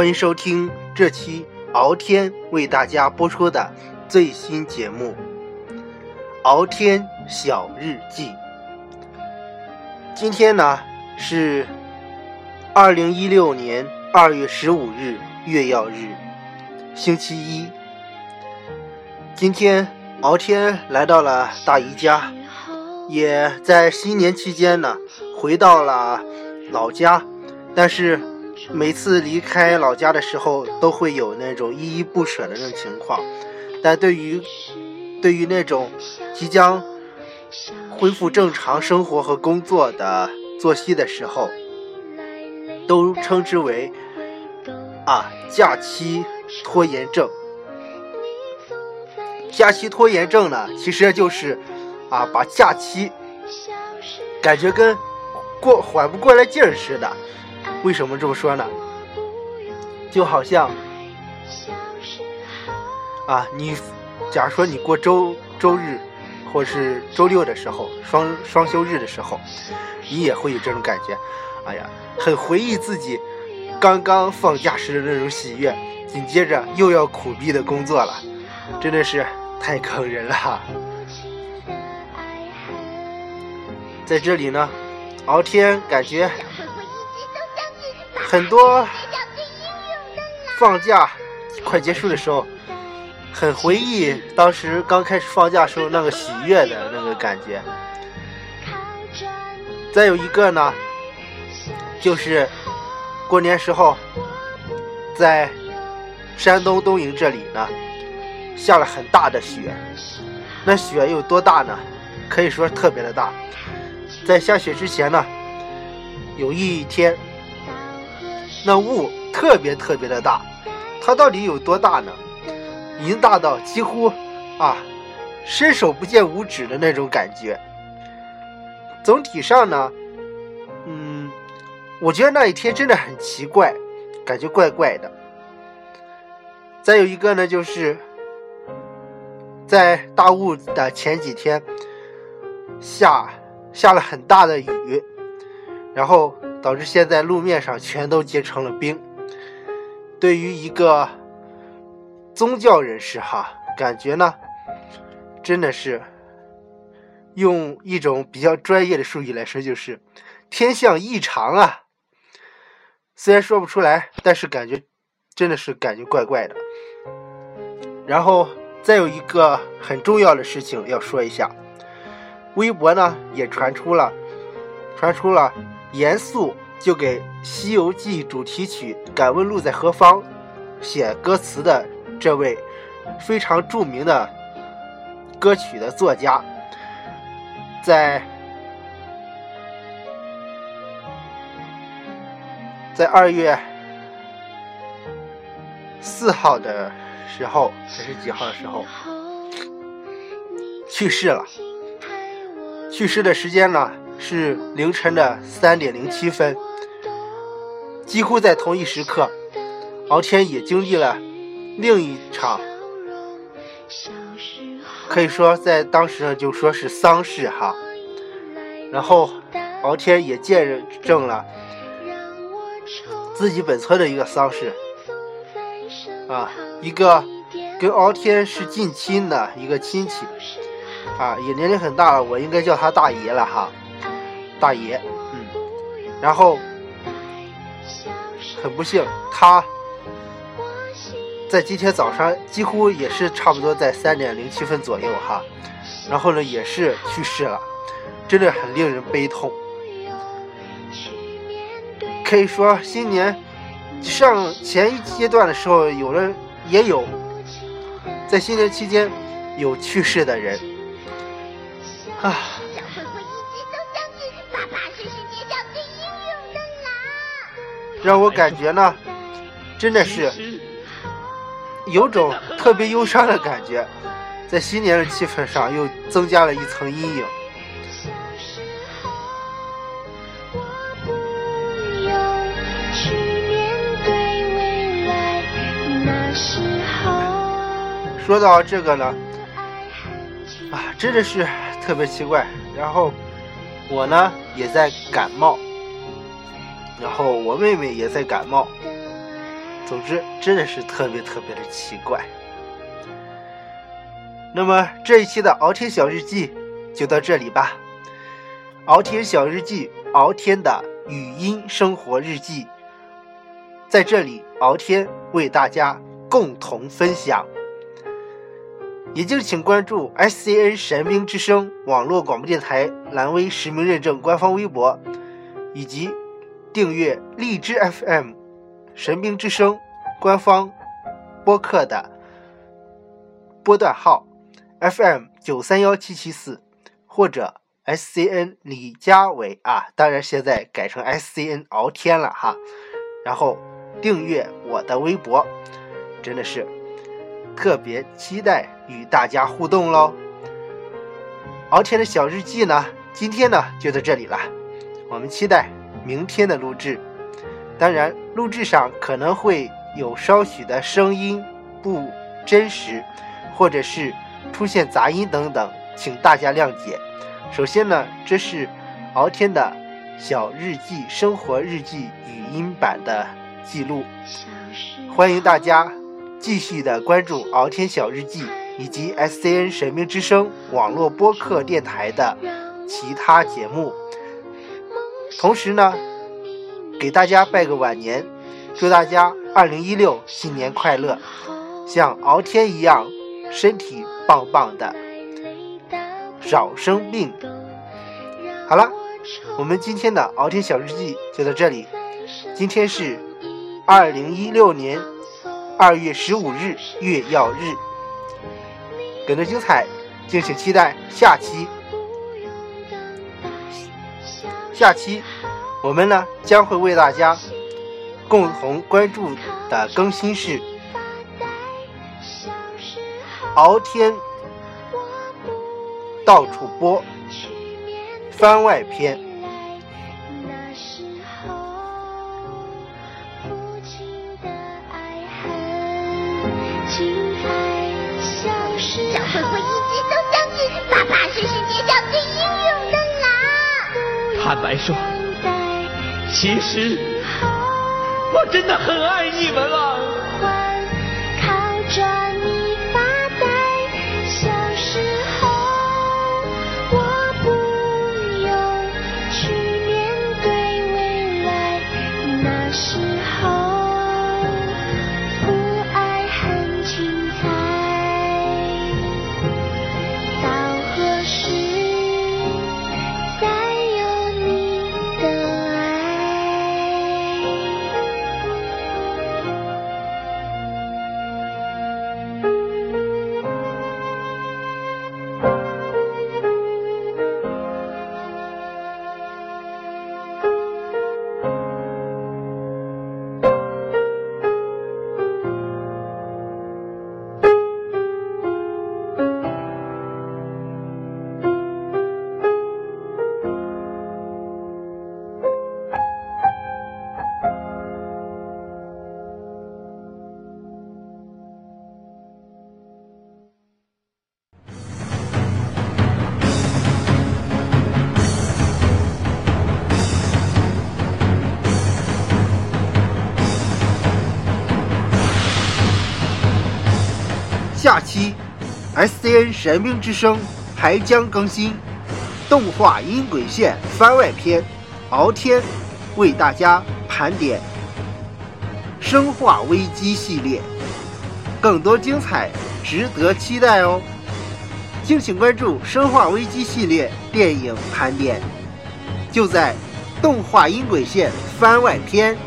欢迎收听这期敖天为大家播出的最新节目《敖天小日记》。今天呢是二零一六年二月十五日月曜日，星期一。今天敖天来到了大姨家，也在新年期间呢回到了老家，但是。每次离开老家的时候，都会有那种依依不舍的那种情况。但对于对于那种即将恢复正常生活和工作的作息的时候，都称之为啊假期拖延症。假期拖延症呢，其实就是啊把假期感觉跟过缓不过来劲儿似的。为什么这么说呢？就好像啊，你假如说你过周周日或是周六的时候，双双休日的时候，你也会有这种感觉。哎呀，很回忆自己刚刚放假时的那种喜悦，紧接着又要苦逼的工作了，真的是太坑人了。在这里呢，敖天感觉。很多放假快结束的时候，很回忆当时刚开始放假时候那个喜悦的那个感觉。再有一个呢，就是过年时候在山东东营这里呢下了很大的雪，那雪有多大呢？可以说特别的大。在下雪之前呢，有一天。那雾特别特别的大，它到底有多大呢？已经大到几乎啊，伸手不见五指的那种感觉。总体上呢，嗯，我觉得那一天真的很奇怪，感觉怪怪的。再有一个呢，就是在大雾的前几天，下下了很大的雨，然后。导致现在路面上全都结成了冰。对于一个宗教人士哈，感觉呢，真的是用一种比较专业的术语来说，就是天象异常啊。虽然说不出来，但是感觉真的是感觉怪怪的。然后再有一个很重要的事情要说一下，微博呢也传出了，传出了。严肃就给《西游记》主题曲《敢问路在何方》写歌词的这位非常著名的歌曲的作家，在在二月四号的时候还是几号的时候去世了。去世的时间呢？是凌晨的三点零七分，几乎在同一时刻，敖天也经历了另一场，可以说在当时就说是丧事哈。然后敖天也见证了自己本村的一个丧事，啊，一个跟敖天是近亲的一个亲戚，啊，也年龄很大了，我应该叫他大爷了哈。大爷，嗯，然后很不幸，他在今天早上几乎也是差不多在三点零七分左右哈，然后呢也是去世了，真的很令人悲痛。可以说新年上前一阶段的时候，有人也有在新年期间有去世的人啊。让我感觉呢，真的是有种特别忧伤的感觉，在新年的气氛上又增加了一层阴影。说到这个呢，啊，真的是特别奇怪。然后我呢也在感冒。然后我妹妹也在感冒，总之，真的是特别特别的奇怪。那么这一期的敖天小日记就到这里吧。敖天小日记，敖天的语音生活日记，在这里，敖天为大家共同分享。也就请关注 SCN 神兵之声网络广播电台蓝威实名认证官方微博，以及订阅荔枝 FM 神兵之声官方播客的波段号 FM 九三幺七七四，或者 SCN 李佳伟啊，当然现在改成 SCN 敖天了哈。然后订阅我的微博，真的是。特别期待与大家互动喽！敖天的小日记呢，今天呢就到这里了。我们期待明天的录制，当然录制上可能会有稍许的声音不真实，或者是出现杂音等等，请大家谅解。首先呢，这是敖天的小日记生活日记语音版的记录，欢迎大家。继续的关注敖天小日记以及 SCN 神明之声网络播客电台的其他节目，同时呢，给大家拜个晚年，祝大家二零一六新年快乐，像敖天一样身体棒棒的，少生病。好了，我们今天的敖天小日记就到这里，今天是二零一六年。二月十五日月曜日，更多精彩，敬请期待下期。下期我们呢将会为大家共同关注的更新是敖天到处播番外篇。坦白说，其实我真的很爱你们啊。下期，SCN 神兵之声还将更新动画音轨线番外篇，敖天为大家盘点《生化危机》系列，更多精彩值得期待哦！敬请关注《生化危机》系列电影盘点，就在动画音轨线番外篇。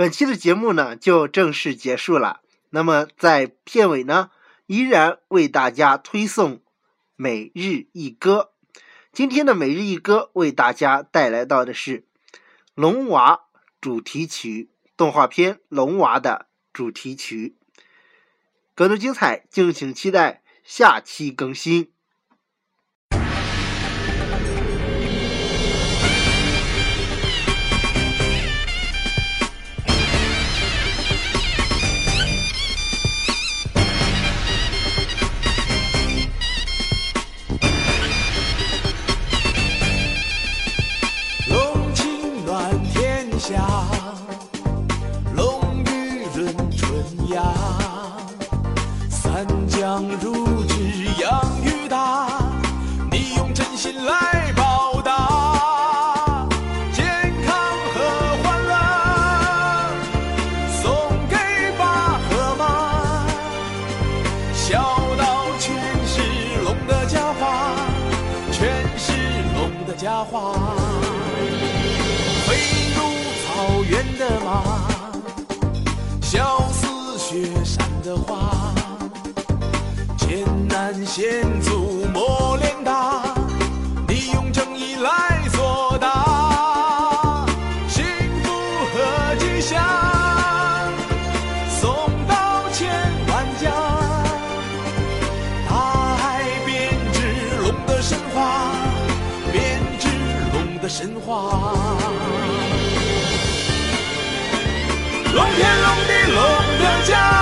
本期的节目呢就正式结束了。那么在片尾呢，依然为大家推送每日一歌。今天的每日一歌为大家带来到的是《龙娃》主题曲，动画片《龙娃》的主题曲。更多精彩，敬请期待下期更新。你用真心来报答，健康和欢乐送给爸和妈，孝道全是龙的佳话，全是龙的佳话。飞入草原的马，笑似雪山的花，艰难险阻莫。龙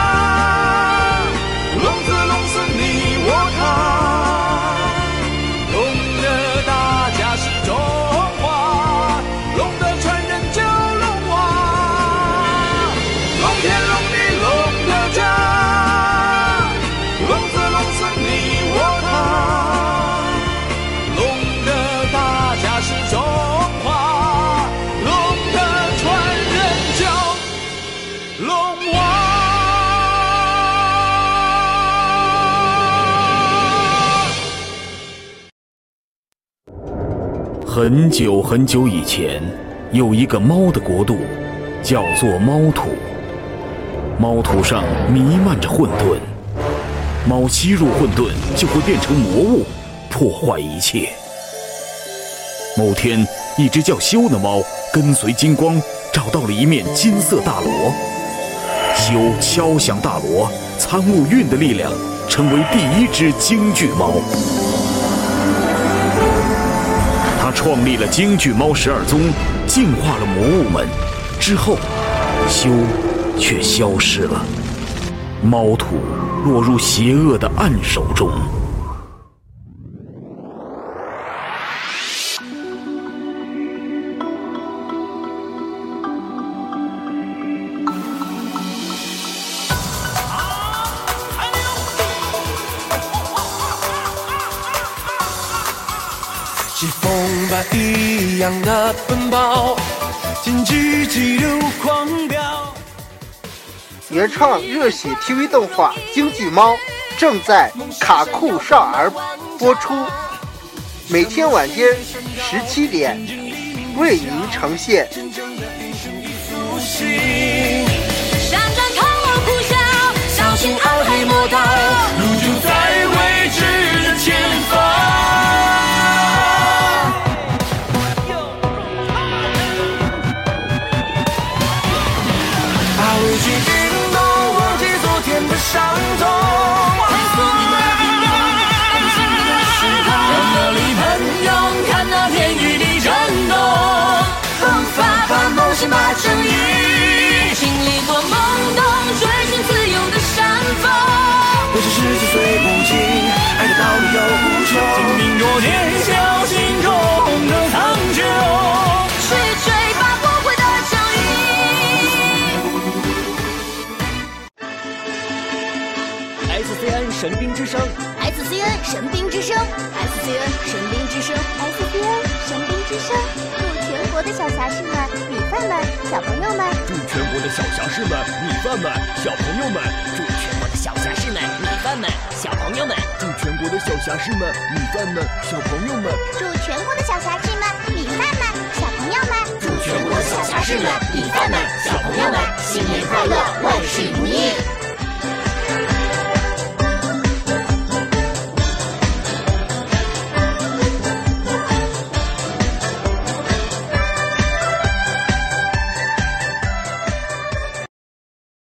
很久很久以前，有一个猫的国度，叫做猫土。猫土上弥漫着混沌，猫吸入混沌就会变成魔物，破坏一切。某天，一只叫修的猫跟随金光找到了一面金色大锣，修敲响大锣，参悟运的力量，成为第一只京剧猫。创立了京剧猫十二宗，净化了魔物们，之后，修却消失了，猫土落入邪恶的暗手中。一样的奔跑，狂飙。原创热血 TV 动画《京剧猫》正在卡酷少儿播出，每天晚间十七点为您呈现。神兵之声，SCN 神兵之声，SCN 神兵之声，SCN 神兵之声，祝全国的小侠士们、米饭们、小朋友们，祝全国的小侠士们、米饭们、小朋友们，祝全国的小侠士们、米饭们、小朋友们，祝全国的小侠士们、米饭们、小朋友们，祝全国的小侠士们、米饭们、小朋友们，祝全国的小侠士们、米饭们、小朋友们。新年快乐，万事如意。